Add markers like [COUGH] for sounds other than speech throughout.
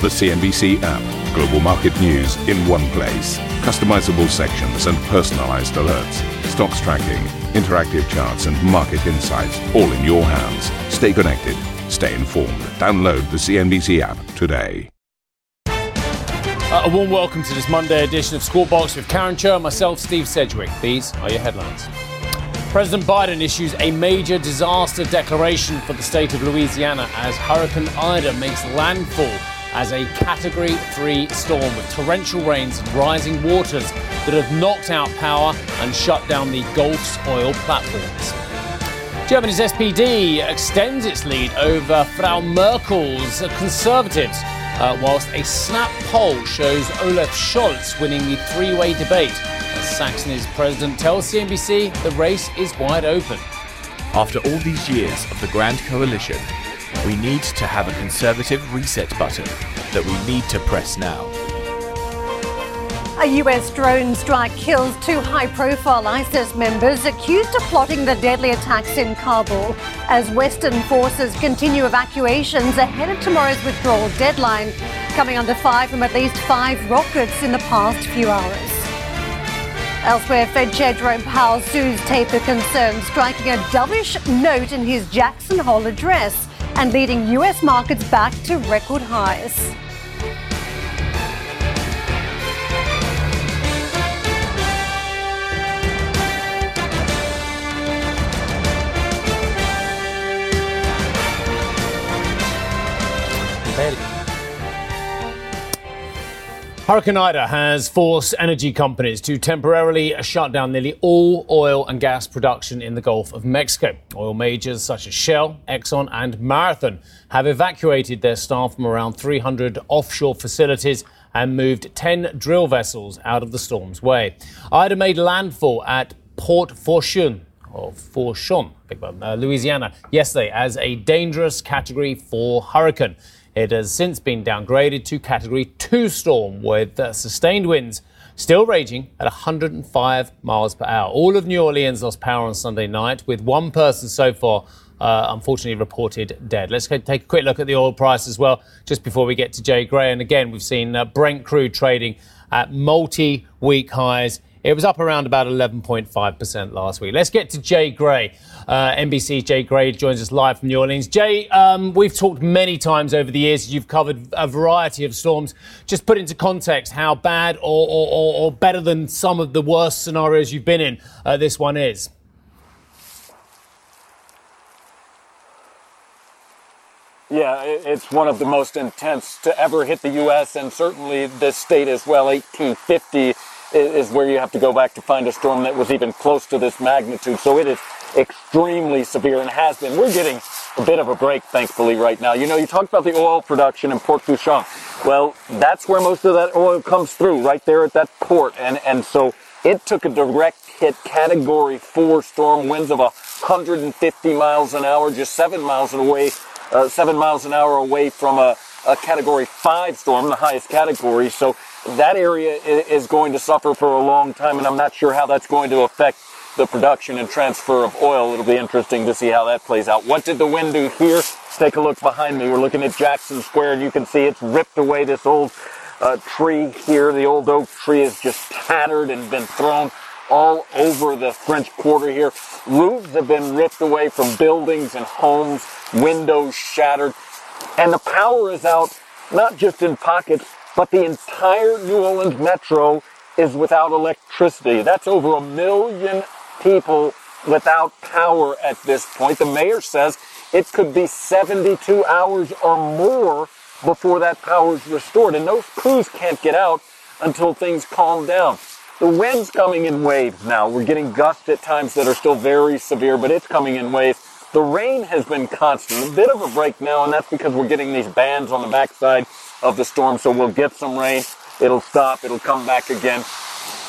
The CNBC app. Global market news in one place. Customizable sections and personalized alerts. Stocks tracking, interactive charts, and market insights all in your hands. Stay connected. Stay informed. Download the CNBC app today. Uh, a warm welcome to this Monday edition of Squawk Box with Karen Tso and myself, Steve Sedgwick. These are your headlines. President Biden issues a major disaster declaration for the state of Louisiana as Hurricane Ida makes landfall as a Category 3 storm with torrential rains and rising waters that have knocked out power and shut down the Gulf's oil platforms. Germany's SPD extends its lead over Frau Merkel's Conservatives, uh, whilst a snap poll shows Olaf Scholz winning the three way debate. As Saxony's president tells CNBC the race is wide open. After all these years of the Grand Coalition, we need to have a conservative reset button that we need to press now. A US drone strike kills two high profile ISIS members accused of plotting the deadly attacks in Kabul as Western forces continue evacuations ahead of tomorrow's withdrawal deadline, coming under fire from at least five rockets in the past few hours. Elsewhere, Fed Chair Jerome Powell sues taper concerns, striking a dovish note in his Jackson Hole address and leading US markets back to record highs. Hurricane Ida has forced energy companies to temporarily shut down nearly all oil and gas production in the Gulf of Mexico. Oil majors such as Shell, Exxon, and Marathon have evacuated their staff from around 300 offshore facilities and moved 10 drill vessels out of the storm's way. Ida made landfall at Port or Fourchon, uh, Louisiana, yesterday as a dangerous Category 4 hurricane. It has since been downgraded to Category 2 storm with uh, sustained winds still raging at 105 miles per hour. All of New Orleans lost power on Sunday night, with one person so far uh, unfortunately reported dead. Let's take a quick look at the oil price as well, just before we get to Jay Gray. And again, we've seen uh, Brent crude trading at multi week highs. It was up around about 11.5% last week. Let's get to Jay Gray. Uh, NBC's Jay Gray joins us live from New Orleans. Jay, um, we've talked many times over the years. You've covered a variety of storms. Just put into context how bad or, or, or better than some of the worst scenarios you've been in uh, this one is. Yeah, it's one of the most intense to ever hit the U.S. and certainly this state as well. 1850 is where you have to go back to find a storm that was even close to this magnitude. So it is extremely severe and has been. We're getting a bit of a break, thankfully, right now. You know, you talked about the oil production in Port Fourchon. Well, that's where most of that oil comes through, right there at that port. And, and so it took a direct hit category four storm winds of 150 miles an hour, just seven miles away, uh, seven miles an hour away from a, a category five storm, the highest category. So that area is going to suffer for a long time, and I'm not sure how that's going to affect the production and transfer of oil. It'll be interesting to see how that plays out. What did the wind do here? Let's take a look behind me. We're looking at Jackson Square, and you can see it's ripped away this old uh, tree here. The old oak tree is just tattered and been thrown all over the French Quarter here. Roofs have been ripped away from buildings and homes, windows shattered, and the power is out not just in pockets, but the entire New Orleans metro is without electricity. That's over a million people without power at this point. The mayor says it could be 72 hours or more before that power is restored. And those crews can't get out until things calm down. The wind's coming in waves now. We're getting gusts at times that are still very severe, but it's coming in waves. The rain has been constant. A bit of a break now, and that's because we're getting these bands on the backside of the storm. So we'll get some rain. It'll stop. It'll come back again.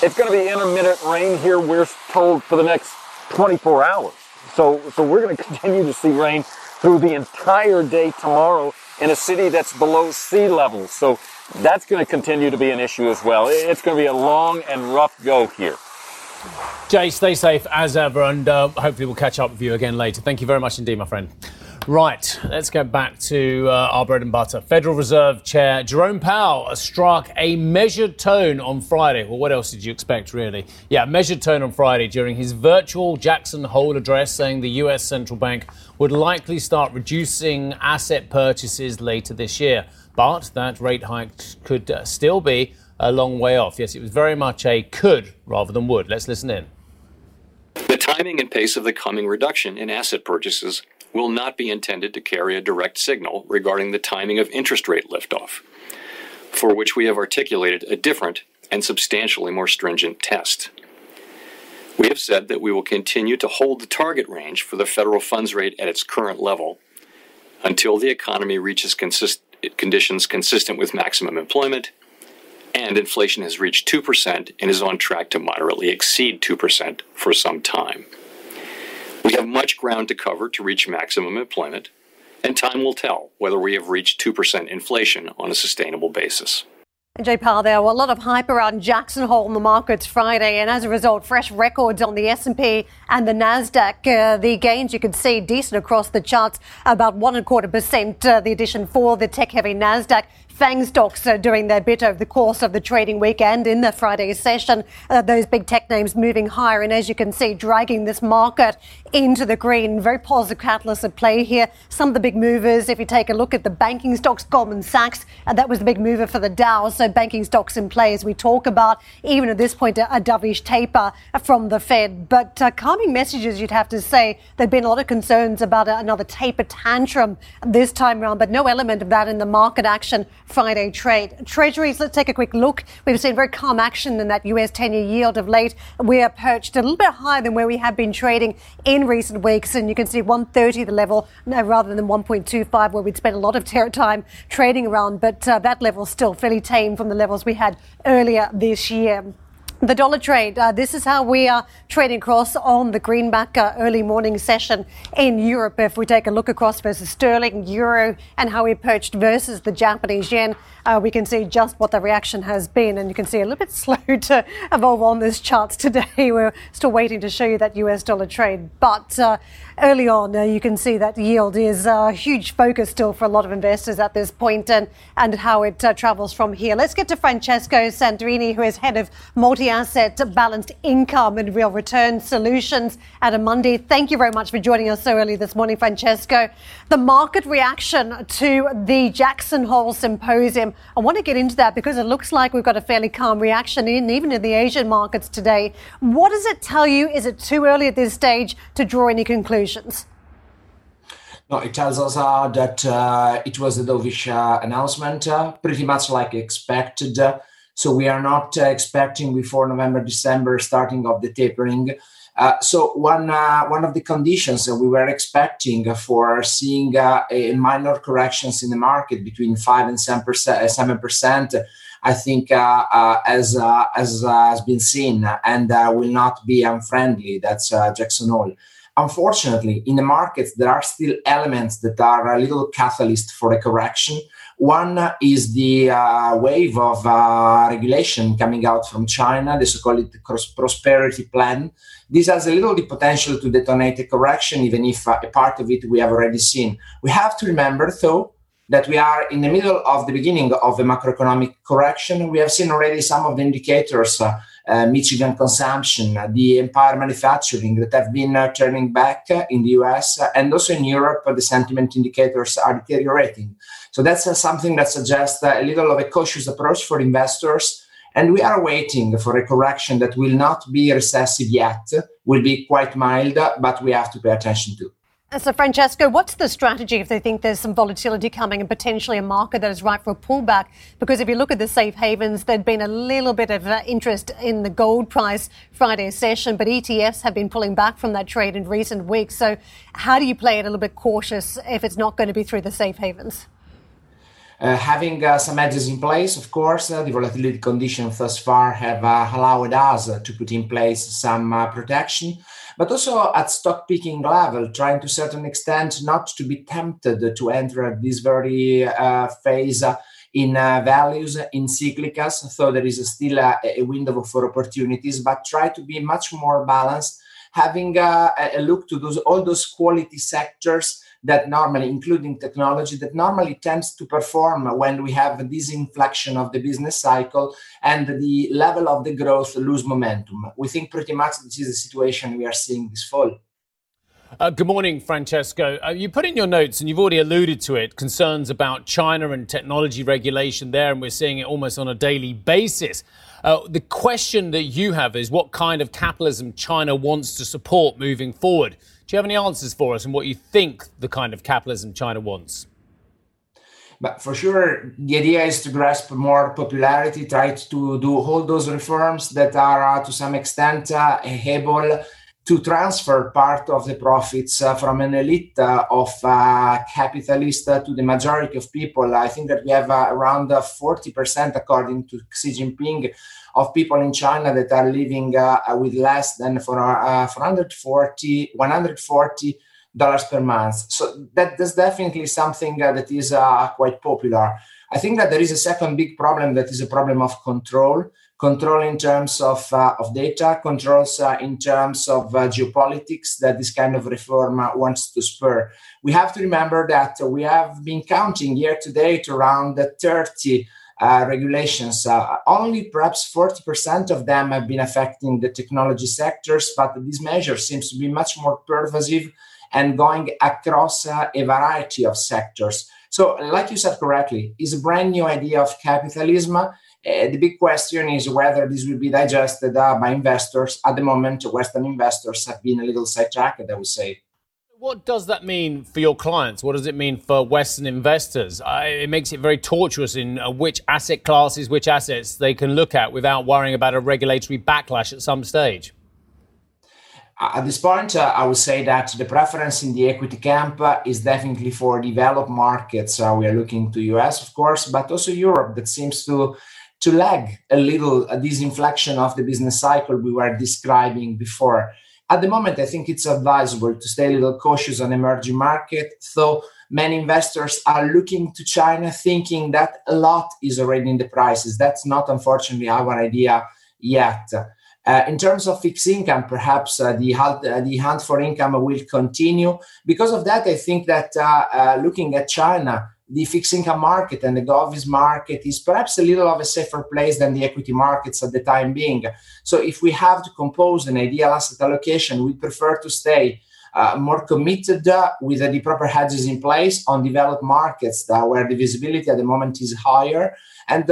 It's going to be intermittent rain here, we're told, for the next 24 hours. So, so we're going [LAUGHS] to continue to see rain through the entire day tomorrow in a city that's below sea level. So that's going to continue to be an issue as well. It's going to be a long and rough go here. Jay, stay safe as ever, and uh, hopefully we'll catch up with you again later. Thank you very much indeed, my friend. Right, let's go back to uh, our bread and butter. Federal Reserve Chair Jerome Powell struck a measured tone on Friday. Well, what else did you expect, really? Yeah, measured tone on Friday during his virtual Jackson Hole address, saying the U.S. central bank would likely start reducing asset purchases later this year, but that rate hike could uh, still be a long way off. Yes, it was very much a could rather than would. Let's listen in. The timing and pace of the coming reduction in asset purchases will not be intended to carry a direct signal regarding the timing of interest rate liftoff, for which we have articulated a different and substantially more stringent test. We have said that we will continue to hold the target range for the federal funds rate at its current level until the economy reaches consist- conditions consistent with maximum employment and inflation has reached 2% and is on track to moderately exceed 2% for some time. We have much ground to cover to reach maximum employment, and time will tell whether we have reached 2% inflation on a sustainable basis. Jay Powell there. Well, a lot of hype around Jackson Hole in the markets Friday, and as a result, fresh records on the S&P and the Nasdaq. Uh, the gains you could see decent across the charts, about one and a quarter percent. Uh, the addition for the tech-heavy Nasdaq. FANG stocks are doing their bit over the course of the trading weekend in the Friday session. Uh, those big tech names moving higher, and as you can see, dragging this market into the green. Very positive catalysts at play here. Some of the big movers, if you take a look at the banking stocks, Goldman Sachs, uh, that was the big mover for the Dow. So banking stocks in play as we talk about, even at this point, a, a dovish taper from the Fed. But uh, calming messages, you'd have to say. There'd been a lot of concerns about another taper tantrum this time around, but no element of that in the market action Friday trade. Treasuries, let's take a quick look. We've seen very calm action in that US 10 year yield of late. We are perched a little bit higher than where we have been trading in recent weeks. And you can see 130 the level no, rather than 1.25 where we'd spent a lot of time trading around. But uh, that level still fairly tame from the levels we had earlier this year. The dollar trade, uh, this is how we are trading across on the greenback uh, early morning session in Europe. If we take a look across versus sterling, euro, and how we perched versus the Japanese yen, uh, we can see just what the reaction has been. And you can see a little bit [LAUGHS] slow to evolve on this charts today. [LAUGHS] We're still waiting to show you that US dollar trade. But uh, early on, uh, you can see that yield is a huge focus still for a lot of investors at this point and, and how it uh, travels from here. Let's get to Francesco Sandrini, who is head of multi asset balanced income and real return solutions at Amundi. Thank you very much for joining us so early this morning, Francesco. The market reaction to the Jackson Hole symposium, I want to get into that because it looks like we've got a fairly calm reaction in even in the Asian markets today. What does it tell you? Is it too early at this stage to draw any conclusions? No, it tells us uh, that uh, it was a dovish uh, announcement, uh, pretty much like expected. So we are not uh, expecting before November, December starting of the tapering. Uh, so one uh, one of the conditions that we were expecting for seeing uh, a minor corrections in the market between five and seven percent, seven percent, I think uh, uh, as as has been seen and will not be unfriendly. That's Jackson Hole. Unfortunately, in the markets, there are still elements that are a little catalyst for a correction. One is the uh, wave of uh, regulation coming out from China, the so called prosperity plan. This has a little the potential to detonate a correction, even if uh, a part of it we have already seen. We have to remember, though, that we are in the middle of the beginning of a macroeconomic correction. We have seen already some of the indicators uh, uh, Michigan consumption, uh, the Empire manufacturing that have been turning back in the US and also in Europe, the sentiment indicators are deteriorating. So that's something that suggests a little of a cautious approach for investors. And we are waiting for a correction that will not be recessive yet, will be quite mild, but we have to pay attention to. So, Francesco, what's the strategy if they think there's some volatility coming and potentially a market that is ripe for a pullback? Because if you look at the safe havens, there'd been a little bit of uh, interest in the gold price Friday session, but ETFs have been pulling back from that trade in recent weeks. So, how do you play it a little bit cautious if it's not going to be through the safe havens? Uh, having uh, some edges in place, of course, uh, the volatility conditions thus far have allowed us to put in place some protection but also at stock picking level, trying to a certain extent not to be tempted to enter at this very uh, phase in uh, values in cyclicals. So there is still a, a, window for opportunities, but try to be much more balanced, having uh, a look to those all those quality sectors that normally, including technology, that normally tends to perform when we have this inflection of the business cycle and the level of the growth lose momentum. We think pretty much this is the situation we are seeing this fall. Uh, good morning, Francesco. Uh, you put in your notes, and you've already alluded to it, concerns about China and technology regulation there, and we're seeing it almost on a daily basis. Uh, the question that you have is what kind of capitalism China wants to support moving forward. Do you have any answers for us and what you think the kind of capitalism China wants? But for sure, the idea is to grasp more popularity, try to do all those reforms that are uh, to some extent uh, able to transfer part of the profits uh, from an elite uh, of uh, capitalists uh, to the majority of people. I think that we have uh, around 40%, uh, according to Xi Jinping, of people in China that are living with less than for, 440, 140 dollars per month. So that, that's definitely something that is quite popular. I think that there is a second big problem that is a problem of control control in terms of, uh, of data, controls uh, in terms of uh, geopolitics that this kind of reform uh, wants to spur. We have to remember that we have been counting year to date around 30 uh, regulations. Uh, only perhaps 40% of them have been affecting the technology sectors, but this measure seems to be much more pervasive and going across a variety of sectors. So, like you said correctly, it's a brand new idea of capitalism uh, the big question is whether this will be digested uh, by investors. At the moment, Western investors have been a little sidetracked, I would say. What does that mean for your clients? What does it mean for Western investors? It makes it very tortuous in uh, which asset classes, which assets they can look at without worrying about a regulatory backlash at some stage. At this point, uh, I would say that the preference in the equity camp uh, is definitely for developed markets. Uh, we are looking to US, of course, but also Europe that seems to to lag a little this inflection of the business cycle we were describing before. At the moment, I think it's advisable to stay a little cautious on emerging market, though many investors are looking to China thinking that a lot is already in the prices. That's not, unfortunately, our idea yet. Uh, in terms of fixed income, perhaps uh, the, hunt, uh, the hunt for income will continue. Because of that, I think that uh, uh, looking at China, the fixed income market and the govies market is perhaps a little of a safer place than the equity markets at the time being. So if we have to compose an ideal asset allocation, we prefer to stay uh, more committed uh, with uh, the proper hedges in place on developed markets where the visibility at the moment is higher and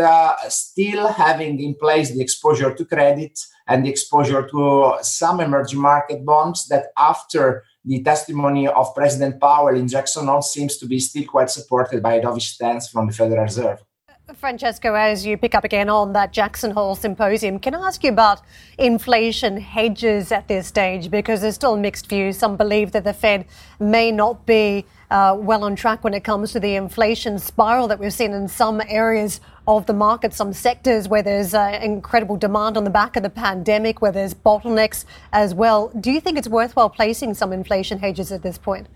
still having in place the exposure to credit and the exposure to some emerging market bonds that after the testimony of President Powell in Jackson Hole seems to be still quite supported by a dovish stance from the Federal Reserve. Francesco, as you pick up again on that Jackson Hole symposium, can I ask you about inflation hedges at this stage? Because there's still mixed views. Some believe that the Fed may not be uh, well on track when it comes to the inflation spiral that we've seen in some areas of the market, some sectors where there's uh, incredible demand on the back of the pandemic, where there's bottlenecks as well. Do you think it's worthwhile placing some inflation hedges at this point?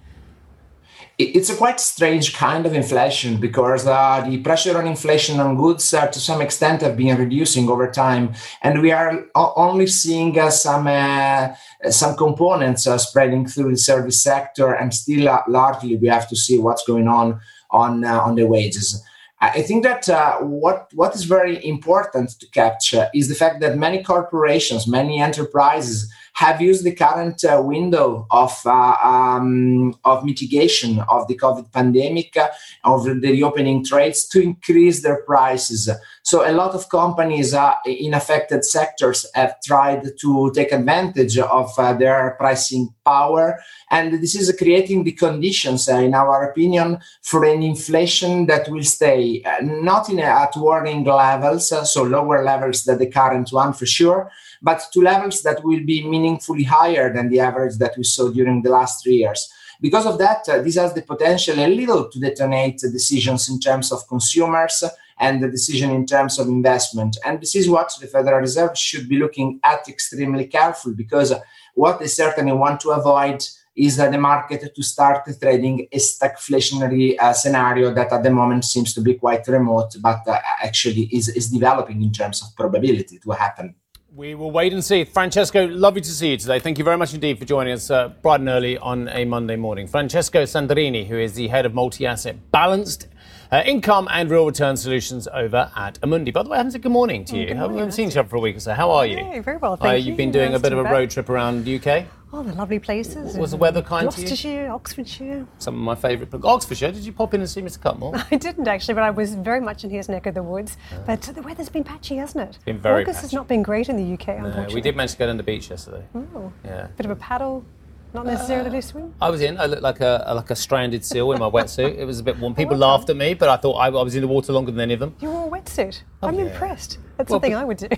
It's a quite strange kind of inflation because uh, the pressure on inflation on goods uh, to some extent have been reducing over time, and we are only seeing uh, some uh, some components uh, spreading through the service sector, and still largely we have to see what's going on on on the wages. I think that uh, what what is very important to capture is the fact that many corporations, many enterprises have used the current uh, window of uh, um, of mitigation of the COVID pandemic, uh, of the reopening trades to increase their prices. So a lot of companies in affected sectors have tried to take advantage of uh, their pricing power, and this is creating the conditions, uh, in our opinion, for an inflation that will stay not in at warning levels, so lower levels than the current one for sure but to levels that will be meaningfully higher than the average that we saw during the last three years. Because of that, uh, this has the potential a little to detonate decisions in terms of consumers and the decision in terms of investment. And this is what the Federal Reserve should be looking at extremely careful because what they certainly want to avoid is uh, the market to start trading a stagflationary uh, scenario that at the moment seems to be quite remote, but uh, actually is, is developing in terms of probability to happen. We will wait and see. Francesco, lovely to see you today. Thank you very much indeed for joining us uh, bright and early on a Monday morning. Francesco Sandrini, who is the head of multi asset balanced uh, income and real return solutions over at Amundi. By the way, I haven't said good morning to you. morning, we haven't seen each other for a week or so. How are you? Hey, very well, thank you. You've been doing Nice a bit of a road trip around the UK. Oh, the lovely places. Was the weather kind to you? Gloucestershire, Oxfordshire. Some of my favourite. places. Oxfordshire, did you pop in and see Mr. Cutmore? [LAUGHS] I didn't actually, but I was very much in his neck of the woods. But the weather's been patchy, hasn't it? been very August has not been great in the UK, Uh, unfortunately. we did manage to go down the beach yesterday. Oh, Yeah. bit of a paddle, not necessarily swim. I was in. I looked like a, a- like a stranded seal in my wetsuit. It was a bit warm. People well laughed at me, but I thought I, I was in the water longer than any of them. You wore a wetsuit. I'm Oh, yeah. impressed. That's Well, something but- I would do. [LAUGHS]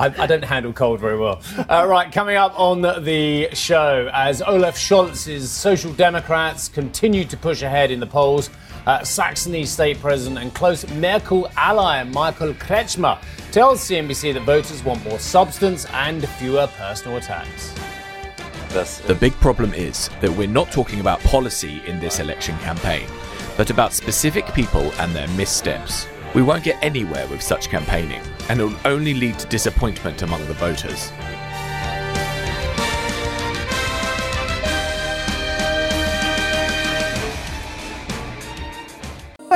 I, I don't handle cold very well. Uh, right, coming up on the show, as Olaf Scholz's Social Democrats continue to push ahead in the polls, uh, Saxony state president and close Merkel ally Michael Kretschmer tells CNBC that voters want more substance and fewer personal attacks. The big problem is that we're not talking about policy in this election campaign, but about specific people and their missteps. We won't get anywhere with such campaigning, and it will only lead to disappointment among the voters.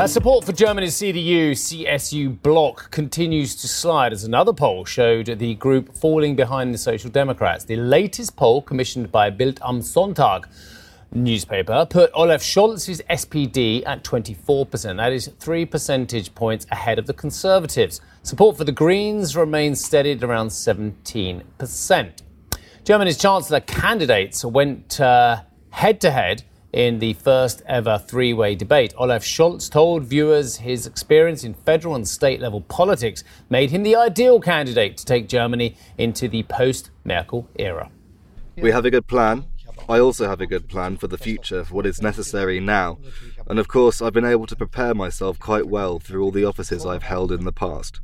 Uh, support for Germany's CDU CSU bloc continues to slide as another poll showed the group falling behind the Social Democrats. The latest poll, commissioned by Bild am Sonntag newspaper, put Olaf Scholz's SPD at 24%. That is three percentage points ahead of the Conservatives. Support for the Greens remains steady at around 17%. Germany's Chancellor candidates went head to head in the first ever three way debate. Olaf Scholz told viewers his experience in federal and state level politics made him the ideal candidate to take Germany into the post Merkel era. We have a good plan. I also have a good plan for the future, for what is necessary now. And of course, I've been able to prepare myself quite well through all the offices I've held in the past.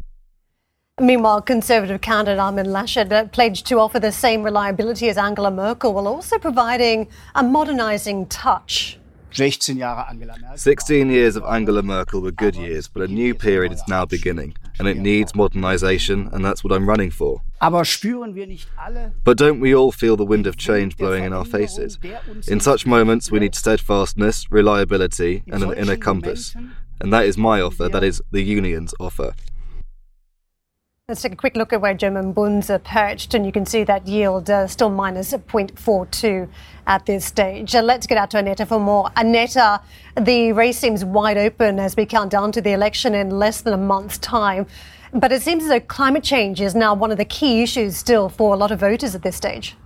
Meanwhile, Conservative candidate Armin Laschet uh, pledged to offer the same reliability as Angela Merkel while also providing a modernising touch. 16 years of Angela Merkel were good years, but a new period is now beginning, and it needs modernisation, and that's what I'm running for. But don't we all feel the wind of change blowing in our faces? In such moments, we need steadfastness, reliability, and an inner compass. And that is my offer, that is the union's offer. Let's take a quick look at where German bonds are perched, and you can see that yield uh, still minus 0.42 at this stage. Uh, let's get out to Annette for more. Annette, the race seems wide open as we count down to the election in less than a month's time. But it seems as though climate change is now one of the key issues still for a lot of voters at this stage.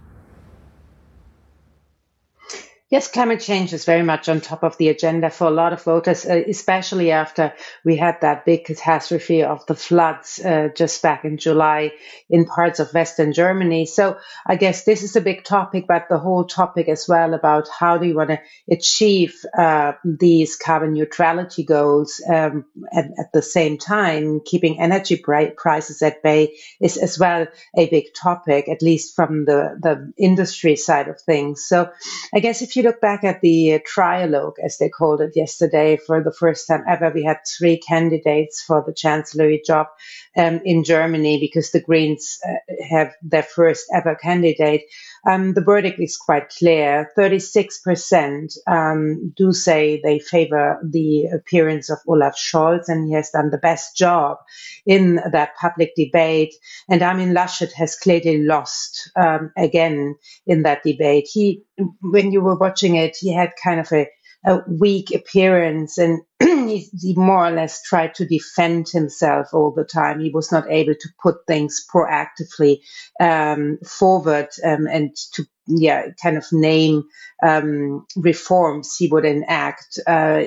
Yes, climate change is very much on top of the agenda for a lot of voters, uh, especially after we had that big catastrophe of the floods uh, just back in July in parts of Western Germany. So I guess this is a big topic, but the whole topic as well about how do you want to achieve uh, these carbon neutrality goals um, at, at the same time, keeping energy pri- prices at bay is as well a big topic, at least from the, the industry side of things. So I guess if you look back at the uh, trialogue, as they called it yesterday, for the first time ever, we had three candidates for the chancellery job um, in Germany because the Greens uh, have their first ever candidate. Um, the verdict is quite clear. 36% um, do say they favor the appearance of Olaf Scholz, and he has done the best job in that public debate. And Armin Laschet has clearly lost um, again in that debate. He, when you were watching it, he had kind of a a weak appearance and [CLEARS THROAT] he, he, more or less tried to defend himself all the time. He was not able to put things proactively um, forward um, and to yeah, kind of name um, reforms he would enact uh,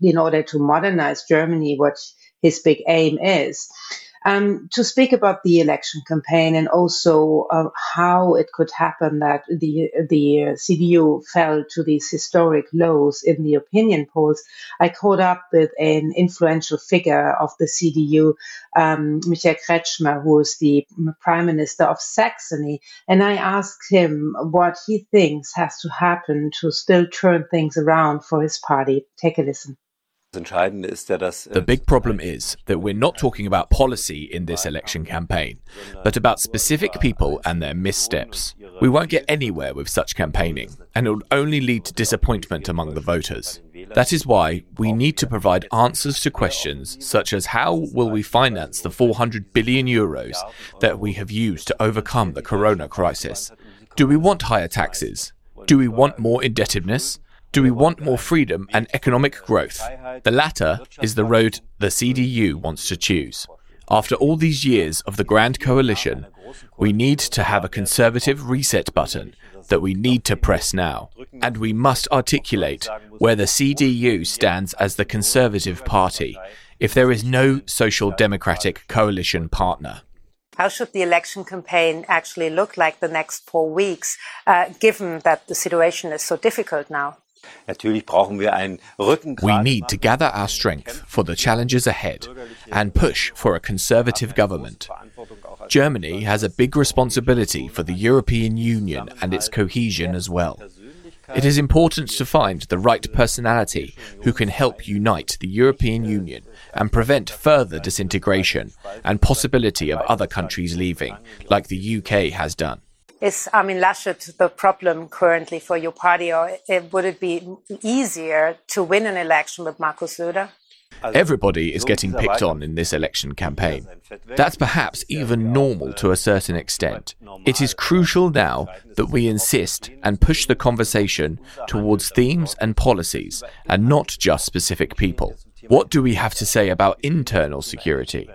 in order to modernize Germany, what his big aim is um, to speak about the election campaign and also uh, how it could happen that the the CDU fell to these historic lows in the opinion polls. I caught up with an influential figure of the CDU, um, Michael Kretschmer, who is the Prime Minister of Saxony, and I asked him what he thinks has to happen to still turn things around for his party. Take a listen. The big problem is that we're not talking about policy in this election campaign, but about specific people and their missteps. We won't get anywhere with such campaigning, and it will only lead to disappointment among the voters. That is why we need to provide answers to questions such as how will we finance the 400 billion euros that we have used to overcome the corona crisis? Do we want higher taxes? Do we want more indebtedness? Do we want more freedom and economic growth? The latter is the road the CDU wants to choose. After all these years of the Grand Coalition, we need to have a conservative reset button that we need to press now. And we must articulate where the CDU stands as the Conservative Party if there is no social democratic coalition partner. How should the election campaign actually look like the next four weeks, uh, given that the situation is so difficult now? We need to gather our strength for the challenges ahead and push for a conservative government. Germany has a big responsibility for the European Union and its cohesion as well. It is important to find the right personality who can help unite the European Union and prevent further disintegration and possibility of other countries leaving, like the UK has done. Is Armin Laschet the problem currently for your party, or eh, would it be easier to win an election with Markus Söder? Everybody is getting picked on in this election campaign. That's perhaps even normal to a certain extent. It is crucial now that we insist and push the conversation towards themes and policies and not just specific people. What do we have to say about internal security?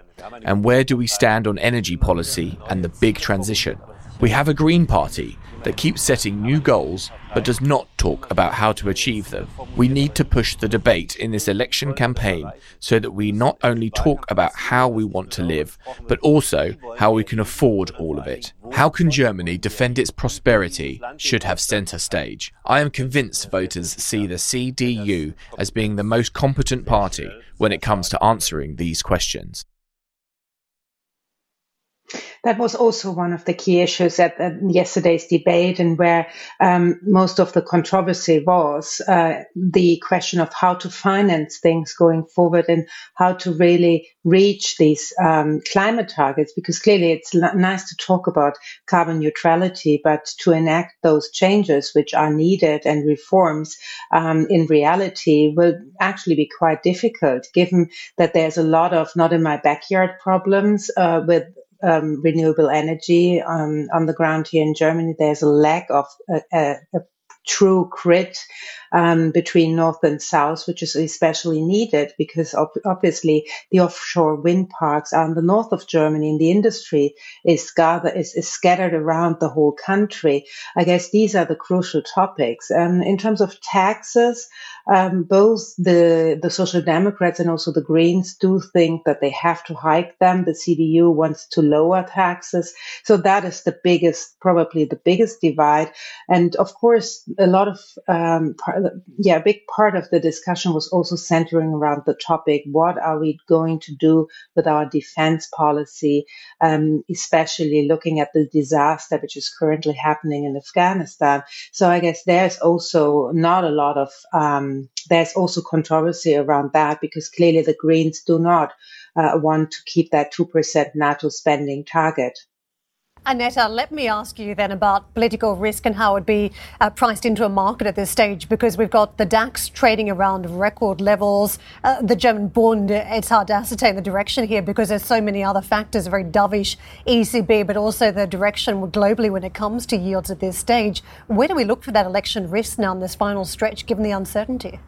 And where do we stand on energy policy and the big transition? We have a Green Party that keeps setting new goals but does not talk about how to achieve them. We need to push the debate in this election campaign so that we not only talk about how we want to live, but also how we can afford all of it. How can Germany defend its prosperity should have centre stage. I am convinced voters see the CDU as being the most competent party when it comes to answering these questions. That was also one of the key issues at, at yesterday's debate, and where um, most of the controversy was uh, the question of how to finance things going forward and how to really reach these um, climate targets. Because clearly, it's l- nice to talk about carbon neutrality, but to enact those changes which are needed and reforms um, in reality will actually be quite difficult, given that there's a lot of not in my backyard problems uh, with um, renewable energy um, on the ground here in Germany. There's a lack of a, a true grid um, between north and south, which is especially needed because ob- obviously the offshore wind parks are in the north of Germany and the industry is, gather, is, is scattered around the whole country. I guess these are the crucial topics. Um, in terms of taxes, um, both the, the Social Democrats and also the Greens do think that they have to hike them. The CDU wants to lower taxes. So that is the biggest, probably the biggest divide. And of course, a lot of, um, yeah, a big part of the discussion was also centering around the topic what are we going to do with our defense policy, um, especially looking at the disaster which is currently happening in Afghanistan. So I guess there's also not a lot of, um, there's also controversy around that because clearly the Greens do not uh, want to keep that 2% NATO spending target. Annette, let me ask you then about political risk and how it would be uh, priced into a market at this stage, because we've got the DAX trading around record levels. Uh, the German Bund, it's hard to ascertain the direction here because there's so many other factors, a very dovish ECB, but also the direction globally when it comes to yields at this stage. Where do we look for that election risk now in this final stretch, given the uncertainty?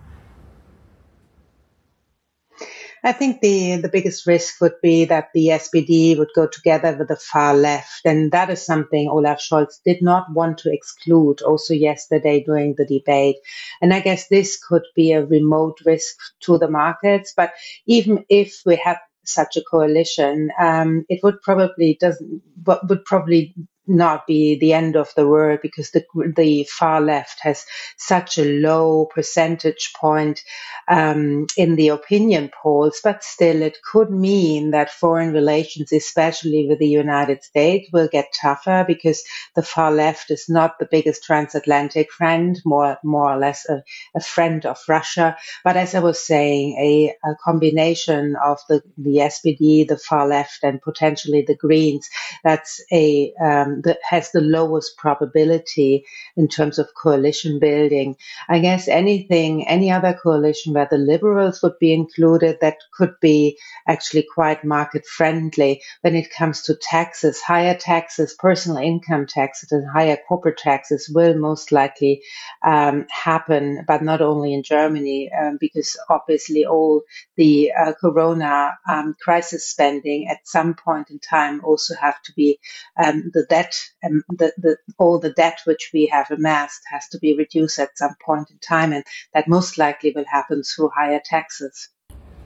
I think the, the biggest risk would be that the SPD would go together with the far left. And that is something Olaf Scholz did not want to exclude also yesterday during the debate. And I guess this could be a remote risk to the markets. But even if we have such a coalition, um, it would probably doesn't, would probably not be the end of the world because the the far left has such a low percentage point um, in the opinion polls, but still it could mean that foreign relations, especially with the United States, will get tougher because the far left is not the biggest transatlantic friend, more more or less a, a friend of Russia. But as I was saying, a, a combination of the the SPD, the far left, and potentially the Greens, that's a um, that has the lowest probability in terms of coalition building. I guess anything, any other coalition where the liberals would be included, that could be actually quite market friendly when it comes to taxes. Higher taxes, personal income taxes, and higher corporate taxes will most likely um, happen, but not only in Germany, um, because obviously all the uh, corona um, crisis spending at some point in time also have to be um, the debt debt, um, the, the, all the debt which we have amassed has to be reduced at some point in time, and that most likely will happen through higher taxes.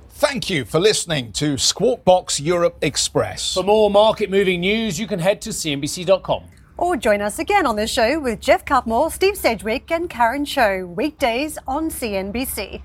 Thank you for listening to Squawk Box Europe Express. For more market moving news, you can head to CNBC.com. Or join us again on the show with Geoff Cutmore, Steve Sedgwick, and Karen Tso, weekdays on CNBC.